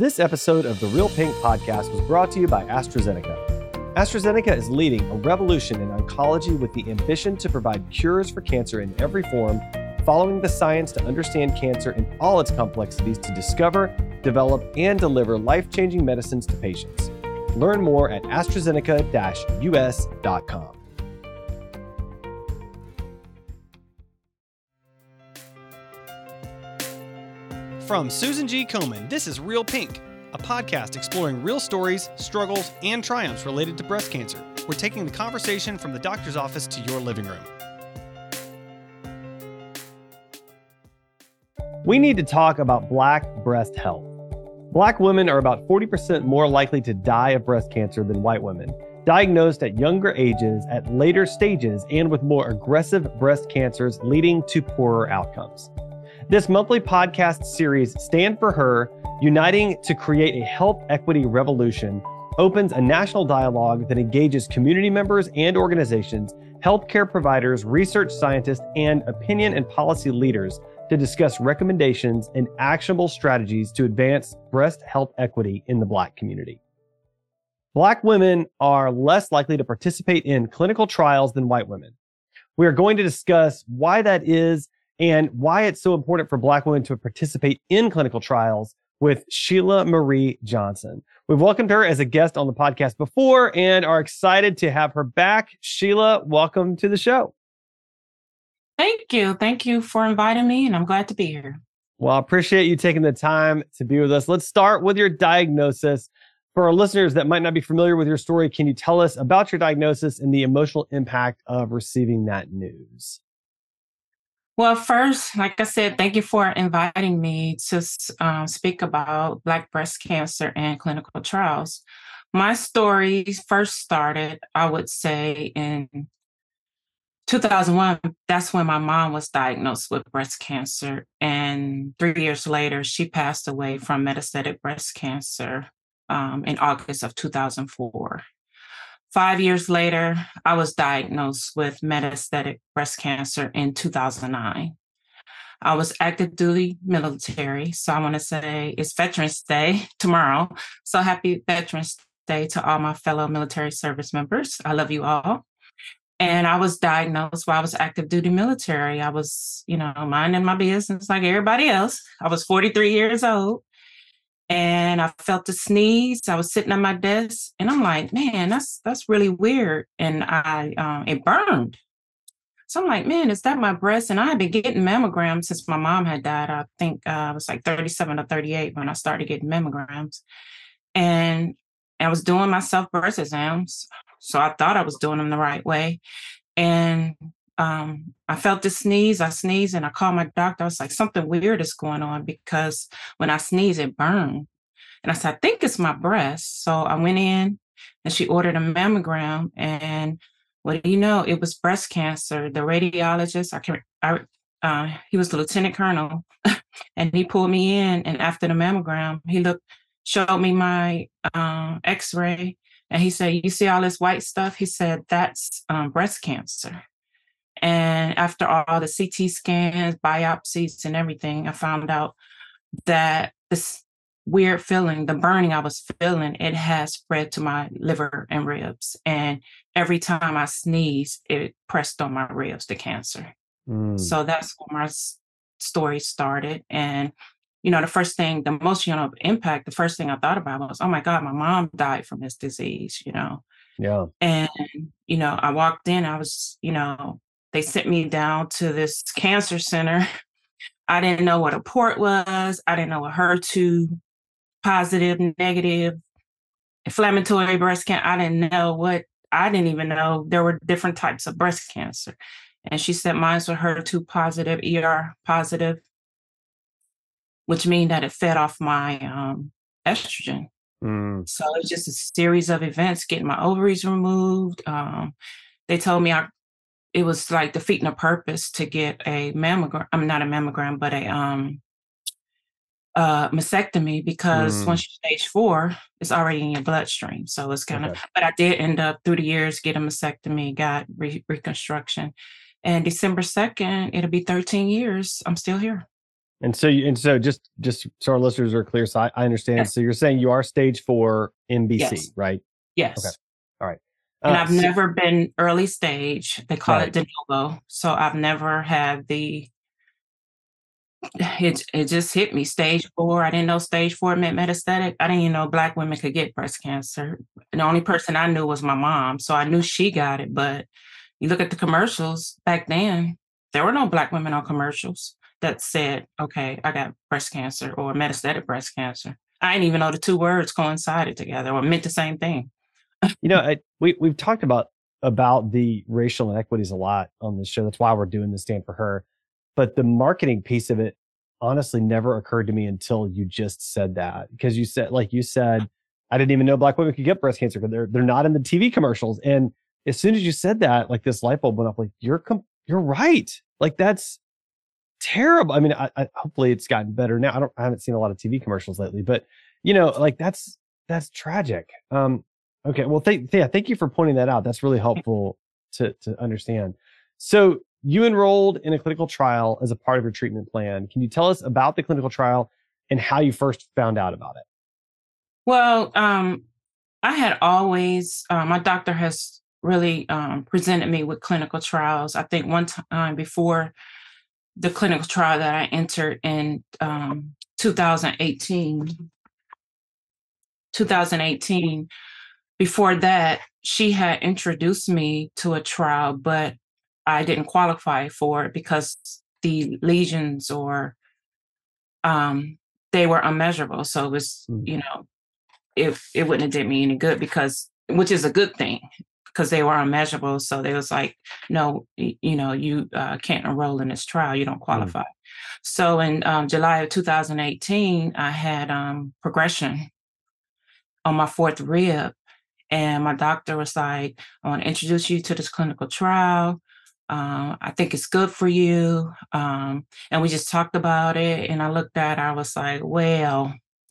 This episode of the Real Pink podcast was brought to you by AstraZeneca. AstraZeneca is leading a revolution in oncology with the ambition to provide cures for cancer in every form, following the science to understand cancer in all its complexities to discover, develop, and deliver life changing medicines to patients. Learn more at AstraZeneca US.com. From Susan G. Komen, this is Real Pink, a podcast exploring real stories, struggles, and triumphs related to breast cancer. We're taking the conversation from the doctor's office to your living room. We need to talk about Black breast health. Black women are about 40% more likely to die of breast cancer than white women, diagnosed at younger ages, at later stages, and with more aggressive breast cancers, leading to poorer outcomes. This monthly podcast series, Stand for Her, uniting to create a health equity revolution, opens a national dialogue that engages community members and organizations, healthcare providers, research scientists, and opinion and policy leaders to discuss recommendations and actionable strategies to advance breast health equity in the Black community. Black women are less likely to participate in clinical trials than white women. We are going to discuss why that is and why it's so important for Black women to participate in clinical trials with Sheila Marie Johnson. We've welcomed her as a guest on the podcast before and are excited to have her back. Sheila, welcome to the show. Thank you. Thank you for inviting me, and I'm glad to be here. Well, I appreciate you taking the time to be with us. Let's start with your diagnosis. For our listeners that might not be familiar with your story, can you tell us about your diagnosis and the emotional impact of receiving that news? Well, first, like I said, thank you for inviting me to uh, speak about Black breast cancer and clinical trials. My story first started, I would say, in 2001. That's when my mom was diagnosed with breast cancer. And three years later, she passed away from metastatic breast cancer um, in August of 2004. Five years later, I was diagnosed with metastatic breast cancer in 2009. I was active duty military. So I want to say it's Veterans Day tomorrow. So happy Veterans Day to all my fellow military service members. I love you all. And I was diagnosed while I was active duty military. I was, you know, minding my business like everybody else. I was 43 years old and I felt a sneeze. I was sitting at my desk, and I'm like, man, that's that's really weird. And I um, it burned. So I'm like, man, is that my breast? And I had been getting mammograms since my mom had died. I think uh, I was like 37 or 38 when I started getting mammograms, and I was doing my self breast exams. So I thought I was doing them the right way, and um, I felt the sneeze. I sneezed and I called my doctor. I was like, something weird is going on because when I sneeze, it burned. And I said, I think it's my breast. So I went in and she ordered a mammogram. And what do you know? It was breast cancer. The radiologist, I can, I, uh, he was the lieutenant colonel, and he pulled me in. And after the mammogram, he looked, showed me my uh, X-ray, and he said, "You see all this white stuff?" He said, "That's um, breast cancer." And after all the CT scans, biopsies, and everything, I found out that this weird feeling, the burning I was feeling, it has spread to my liver and ribs. And every time I sneeze, it pressed on my ribs, the cancer. Mm. So that's where my story started. And, you know, the first thing, the emotional impact, the first thing I thought about was, oh my God, my mom died from this disease, you know? Yeah. And, you know, I walked in, I was, you know, they sent me down to this cancer center. I didn't know what a port was. I didn't know what HER2 positive, negative, inflammatory breast cancer. I didn't know what, I didn't even know there were different types of breast cancer. And she said mine was HER2 positive, ER positive, which means that it fed off my um, estrogen. Mm. So it was just a series of events getting my ovaries removed. Um, they told me I it was like defeating a purpose to get a mammogram. I'm not a mammogram, but a um uh mastectomy because mm. once you're stage four, it's already in your bloodstream. So it's kind of. Okay. But I did end up through the years get a mastectomy, got re- reconstruction, and December second, it'll be 13 years. I'm still here. And so, you, and so, just just so our listeners are clear, so I, I understand. Yes. So you're saying you are stage four MBC, Yes. right? Yes. Okay. And Uh, I've so- never been early stage. They call Right. it de novo. So I've never had the it it just hit me stage four. I didn't know stage four meant metastatic. I didn't even know black women could get breast cancer. And the only person I knew was my mom. So I knew she got it. But you look at the commercials back then, there were no black women on commercials that said, okay, I got breast cancer or metastatic breast cancer. I didn't even know the two words coincided together or meant the same thing. You know, I, we we've talked about about the racial inequities a lot on this show. That's why we're doing the stand for her. But the marketing piece of it honestly never occurred to me until you just said that because you said, like you said, I didn't even know black women could get breast cancer because they're they're not in the TV commercials. And as soon as you said that, like this light bulb went off. Like you're com- you're right. Like that's terrible. I mean, I, I hopefully it's gotten better now. I don't. I haven't seen a lot of TV commercials lately, but you know, like that's that's tragic. Um, okay. Well, thank yeah, thank you for pointing that out. That's really helpful to to understand. So you enrolled in a clinical trial as a part of your treatment plan. Can you tell us about the clinical trial and how you first found out about it? Well, um, I had always, uh, my doctor has really um, presented me with clinical trials. I think one time before the clinical trial that I entered in um, 2018, 2018, before that, she had introduced me to a trial, but I didn't qualify for it because the lesions or um, they were unmeasurable. So it was, Mm. you know, if it wouldn't have did me any good because which is a good thing because they were unmeasurable. So they was like no you know you uh, can't enroll in this trial. You don't qualify. So in um, july of 2018 i had um, progression on my fourth rib and my doctor was like i want to introduce you to this clinical trial um, i think it's good for you um, and we just talked about it and i looked at i was like well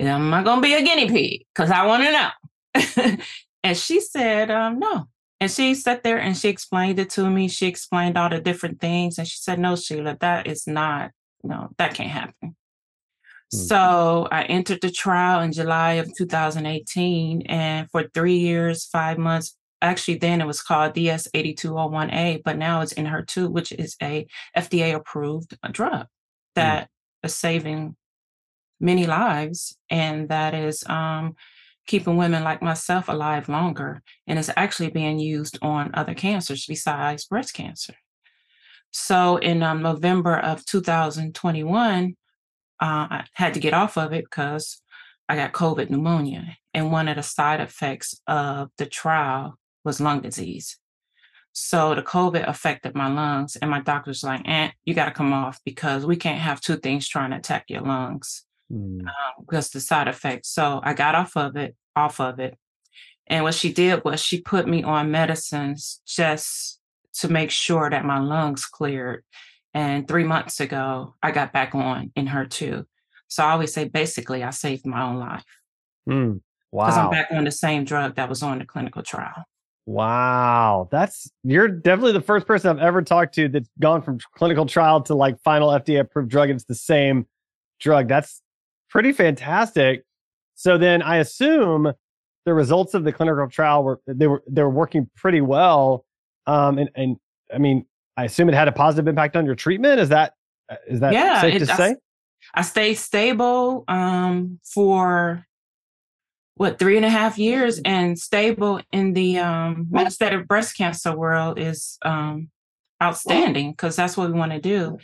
am I gonna be a guinea pig? Because I want to know. and she said, um, no. And she sat there and she explained it to me. She explained all the different things. And she said, no, Sheila, that is not, no, that can't happen. Hmm. So I entered the trial in July of 2018. And for three years, five months, actually then it was called DS8201A, but now it's Enhertu, which is a FDA approved drug that is saving many lives and that is um, keeping women like myself alive longer and it's actually being used on other cancers besides breast cancer so in um, november of 2021 uh, i had to get off of it because i got covid pneumonia and one of the side effects of the trial was lung disease so the covid affected my lungs and my doctor was like eh, you got to come off because we can't have two things trying to attack your lungs Hmm. um, because the side effects. So I got off of it, off of it. And what she did was she put me on medicines just to make sure that my lungs cleared. And three months ago, I got back on Enhertu. So I always say basically I saved my own life Hmm. because I'm back on the same drug that was on the clinical trial. Wow. That's you're definitely the first person I've ever talked to that's gone from clinical trial to like final FDA approved drug. and It's the same drug. That's pretty fantastic. So then I assume the results of the clinical trial were they were they were working pretty well. Um and, and I mean, I assume it had a positive impact on your treatment. Is that is that Yeah, safe it- to I say? I stayed stable um, for what three and a half years, and stable in the um, metastatic breast cancer world is um, outstanding because that's what we want to do,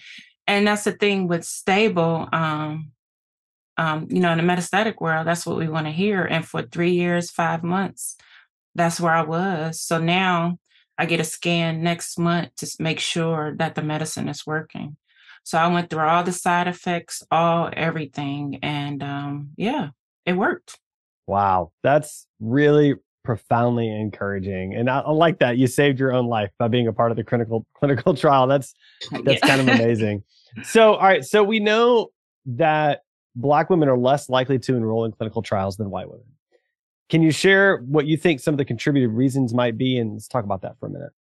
and that's the thing with stable. Um, um, you know, in the metastatic world, that's what we want to hear. And for three years, five months, that's where I was. So now I get a scan next month to make sure that the medicine is working. So I went through all the side effects, all everything, and um, yeah, it worked. Wow, that's really profoundly encouraging, and I, I like that you saved your own life by being a part of the clinical clinical trial. That's that's Yeah. kind of amazing. So, all right, so we know that Black women are less likely to enroll in clinical trials than white women. Can you share what you think some of the contributed reasons might be, and let's talk about that for a minute.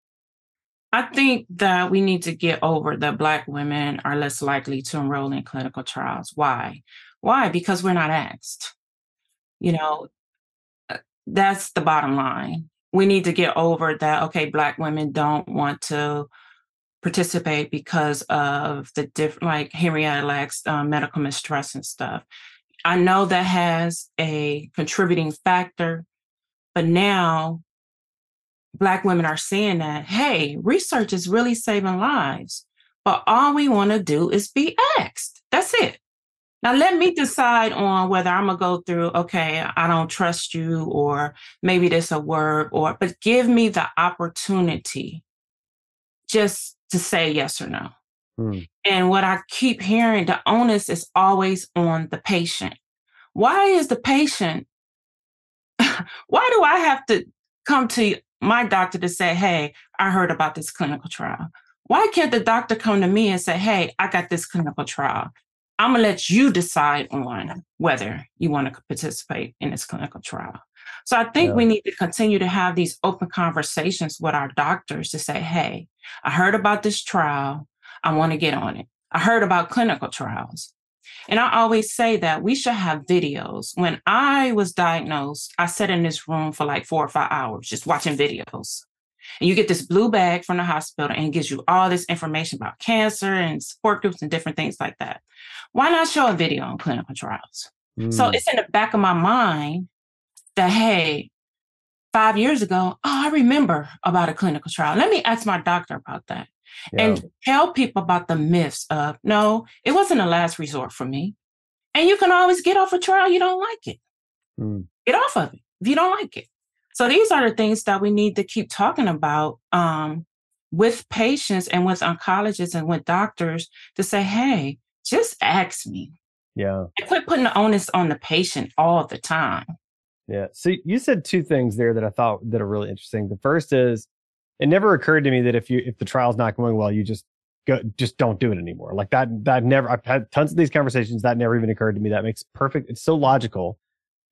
I think that we need to get over that Black women are less likely to enroll in clinical trials. Why? Why? Because we're not asked. You know, uh, that's the bottom line. We need to get over that, okay, Black women don't want to participate because of the different, like Henrietta Lacks uh, medical mistrust and stuff. I know that has a contributing factor, but now Black women are saying that, hey, research is really saving lives, but all we want to do is be asked. That's it. Now, let me decide on whether I'm going to go through, okay, I don't trust you, or maybe this a word, or, but give me the opportunity just to say yes or no. Hmm. And what I keep hearing, the onus is always on the patient. Why is the patient, why do I have to come to my doctor to say, hey, I heard about this clinical trial. Why can't the doctor come to me and say, hey, I got this clinical trial? I'm going to let you decide on whether you want to participate in this clinical trial. So I think yeah. we need to continue to have these open conversations with our doctors to say, hey, I heard about this trial. I want to get on it. I heard about clinical trials. And I always say that we should have videos. When I was diagnosed, I sat in this room for like four or five hours just watching videos. And you get this blue bag from the hospital and gives you all this information about cancer and support groups and different things like that. Why not show a video on clinical trials? Mm. So it's in the back of my mind that, hey, five years ago, oh, I remember about a clinical trial. Let me ask my doctor about that yeah. and tell people about the myths of no, it wasn't a last resort for me. And you can always get off a trial you don't like it. Mm. Get off of it if you don't like it. So these are the things that we need to keep talking about um, with patients and with oncologists and with doctors to say, hey, just ask me. Yeah. And quit putting the onus on the patient all the time. Yeah. So you said two things there that I thought that are really interesting. The first is it never occurred to me that if you if the trial's not going well, you just go just don't do it anymore. Like that that never I've had tons of these conversations that never even occurred to me. That makes perfect it's so logical,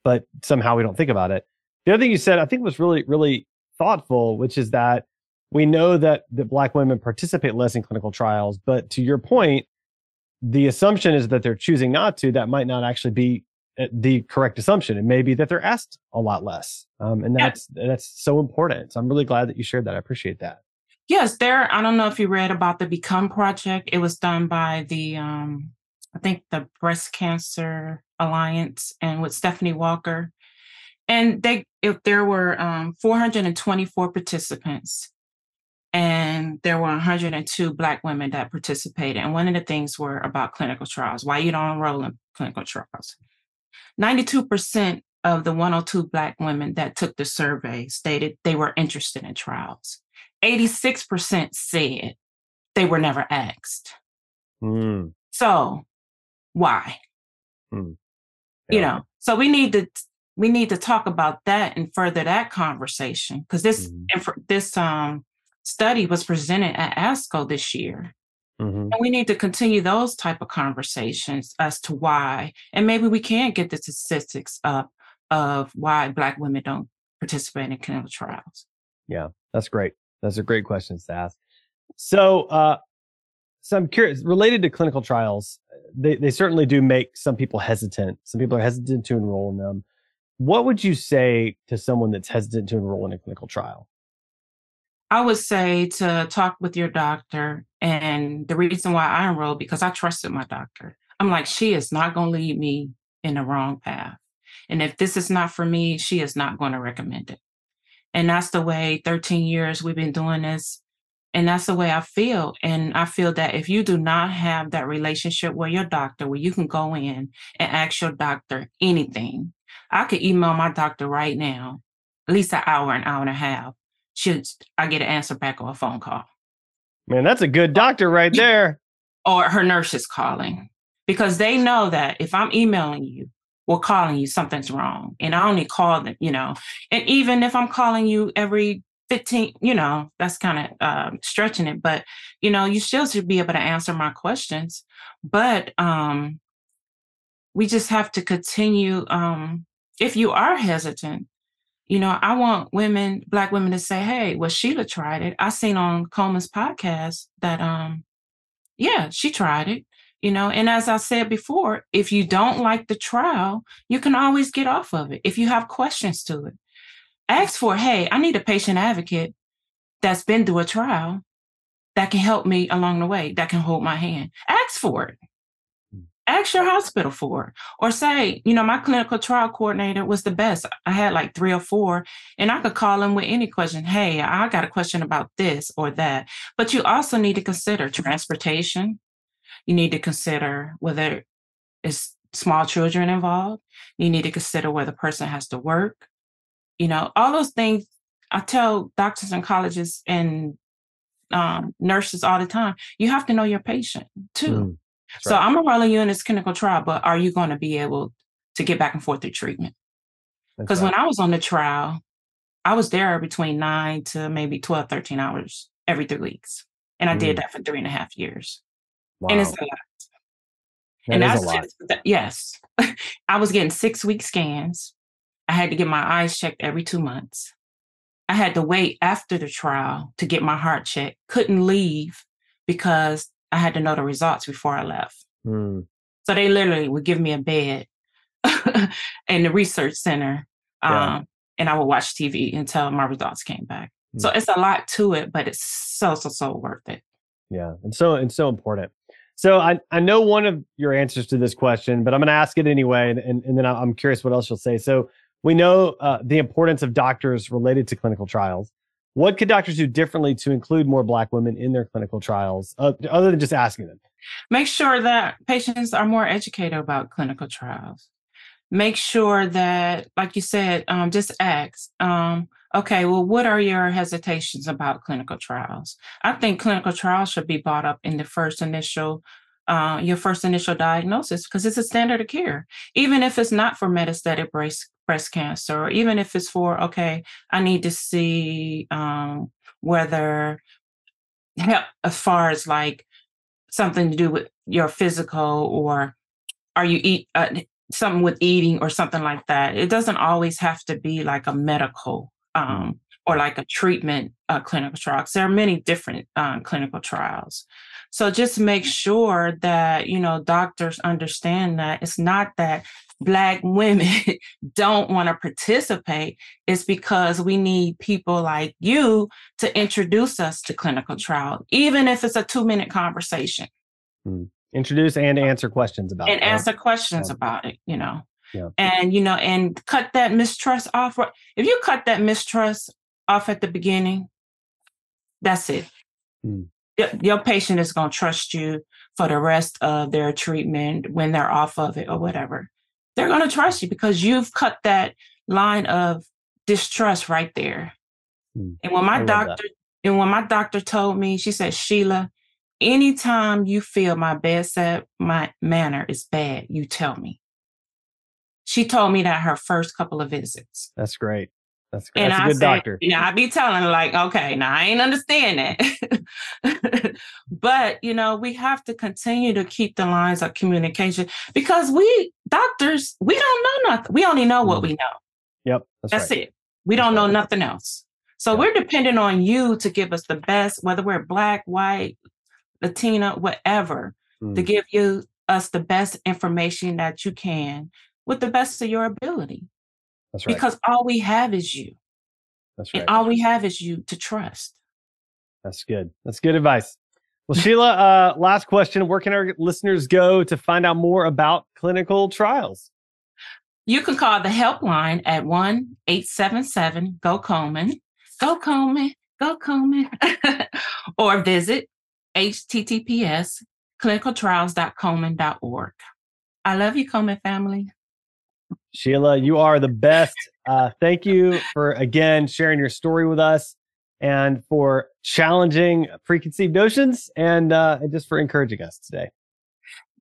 but somehow we don't think about it. The other thing you said I think was really really thoughtful, which is that we know that that black women participate less in clinical trials, but to your point, the assumption is that they're choosing not to. That might not actually be the correct assumption. It may be that they're asked a lot less, um, and that's yeah. that's so important. So I'm really glad that you shared that. I appreciate that. Yes, there. I don't know if you read about the Become Project. It was done by the, um, I think, the Breast Cancer Alliance and with Stephanie Walker, and they, if there were um, 424 participants, and there were 102 Black women that participated. And one of the things were about clinical trials. Why you don't enroll in clinical trials? 92% of the 102 Black women that took the survey stated they were interested in trials. 86% said they were never asked. Mm. So why? Mm. Yeah. You know, so we need to we need to talk about that and further that conversation because this mm. this um study was presented at ASCO this year. Mm-hmm. And we need to continue those type of conversations as to why, and maybe we can't get the statistics up of why Black women don't participate in clinical trials. Yeah, that's great. That's a great question to ask. So, uh, so I'm curious, related to clinical trials, they, they certainly do make some people hesitant. Some people are hesitant to enroll in them. What would you say to someone that's hesitant to enroll in a clinical trial? I would say to talk with your doctor. And the reason why I enrolled, because I trusted my doctor. I'm like, she is not going to lead me in the wrong path. And if this is not for me, she is not going to recommend it. And that's the way 13 years we've been doing this. And that's the way I feel. And I feel that if you do not have that relationship with your doctor where you can go in and ask your doctor anything, I could email my doctor right now, at least an hour, an hour and a half, should I get an answer back or a phone call. Man, that's a good doctor right there. Or her nurse is calling because they know that if I'm emailing you or calling you, something's wrong. And I only call them, you know, and even if I'm calling you every 15, you know, that's kind of um, stretching it, but, you know, you still should be able to answer my questions. But um, we just have to continue. Um, if you are hesitant, you know, I want women, black women to say, hey, well, Sheila tried it. I seen on Komen's podcast that um, yeah, she tried it. You know, and as I said before, if you don't like the trial, you can always get off of it. If you have questions to it, ask for, hey, I need a patient advocate that's been through a trial that can help me along the way, that can hold my hand. Ask for it ask your hospital for it or say you know my clinical trial coordinator was the best. I had like three or four and i could call them with any question. Hey i got a question about this or that. But you also need to consider transportation. You need to consider whether it's small children involved. You need to consider whether the person has to work. You know all those things i tell doctors and colleges and um, nurses all the time you have to know your patient too. Mm so right. I'm enrolling you in this clinical trial, but are you going to be able to get back and forth through treatment? Because right. when I was on the trial, I was there between nine to maybe 12, 13 hours every three weeks. And I mm. did that for three and a half years. Wow. And it's a lot. That and that's just, yes. I was getting six week scans. I had to get my eyes checked every two months. I had to wait after the trial to get my heart checked. Couldn't leave because I had to know the results before I left. Mm. So they literally would give me a bed in the research center. Yeah. Um, and I would watch TV until my results came back. Mm. So it's a lot to it, but it's so, so, so worth it. Yeah. And so, and so important. So I, I know one of your answers to this question, but I'm going to ask it anyway. And, and, and then I'm curious what else you'll say. So we know uh, the importance of doctors related to clinical trials. What could doctors do differently to include more Black women in their clinical trials, uh, other than just asking them? Make sure that patients are more educated about clinical trials. Make sure that, like you said, um, just ask, um, okay, well, what are your hesitations about clinical trials? I think clinical trials should be brought up in the first initial uh, your first initial diagnosis because it's a standard of care, even if it's not for metastatic breast breast cancer, or even if it's for okay, I need to see um, whether help as far as like something to do with your physical or are you eat uh, something with eating or something like that. It doesn't always have to be like a medical mm. um, or like a treatment uh, clinical trial. There are many different uh, clinical trials. So just make sure that, you know, doctors understand that it's not that Black women don't want to participate. It's because we need people like you to introduce us to clinical trial, even if it's a two minute conversation. Hmm. Introduce and answer questions about and it. And answer questions yeah. about it, you know. Yeah. And you know, and cut that mistrust off. If you cut that mistrust off at the beginning, that's it. Hmm your patient is going to trust you for the rest of their treatment when they're off of it or whatever. They're going to trust you because you've cut that line of distrust right there. Hmm. And when my doctor and when my doctor told me, she said, Sheila, anytime you feel my bedside my manner is bad, you tell me. She told me that her first couple of visits. That's great. That's, and that's a good say, doctor. You know, I be telling like, okay, now I ain't understand that. but you know, we have to continue to keep the lines of communication because we doctors, we don't know nothing. We only know what mm. we know. Yep. That's, that's right. it. We don't know nothing else. So we're dependent on you to give us the best, whether we're black, white, Latina, whatever, mm. to give you us the best information that you can with the best of your ability. That's right. Because all we have is you. That's right. And all we have is you to trust. That's good. That's good advice. Well, Sheila, uh, last question. Where can our listeners go to find out more about clinical trials? You can call the helpline at 1 877 GO Komen. Go Komen, go Komen. or visit https clinicaltrials.komen.org. I love you, Komen family. Sheila, you are the best. Uh, thank you for again sharing your story with us and for challenging preconceived notions and, uh, and just for encouraging us today.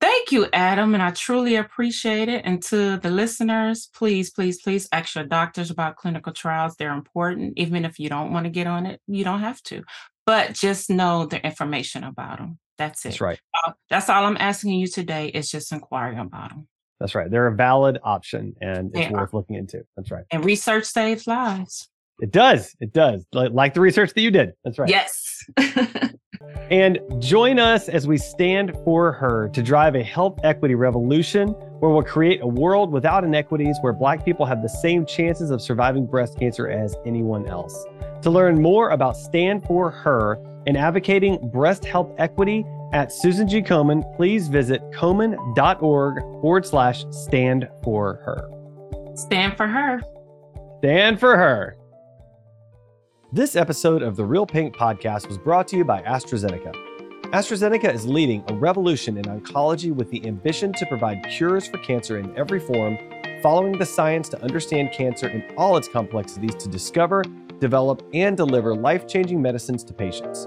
Thank you, Adam, and I truly appreciate it. And to the listeners, please, please, please ask your doctors about clinical trials. They're important. Even if you don't want to get on it, you don't have to. But just know the information about them. That's it. That's right. Uh, that's all I'm asking you today is just inquiring about them. That's right. They're a valid option and it's They are. worth looking into. That's right. And research saves lives. It does. It does. Like the research that you did. That's right. Yes. And join us as we stand for her to drive a health equity revolution where we'll create a world without inequities where Black people have the same chances of surviving breast cancer as anyone else. To learn more about Stand for Her and advocating breast health equity at Susan G. Komen, please visit komen.org forward slash stand for her. Stand for her. Stand for her. This episode of the Real Pink podcast was brought to you by AstraZeneca. AstraZeneca is leading a revolution in oncology with the ambition to provide cures for cancer in every form, following the science to understand cancer in all its complexities to discover, develop, and deliver life changing medicines to patients.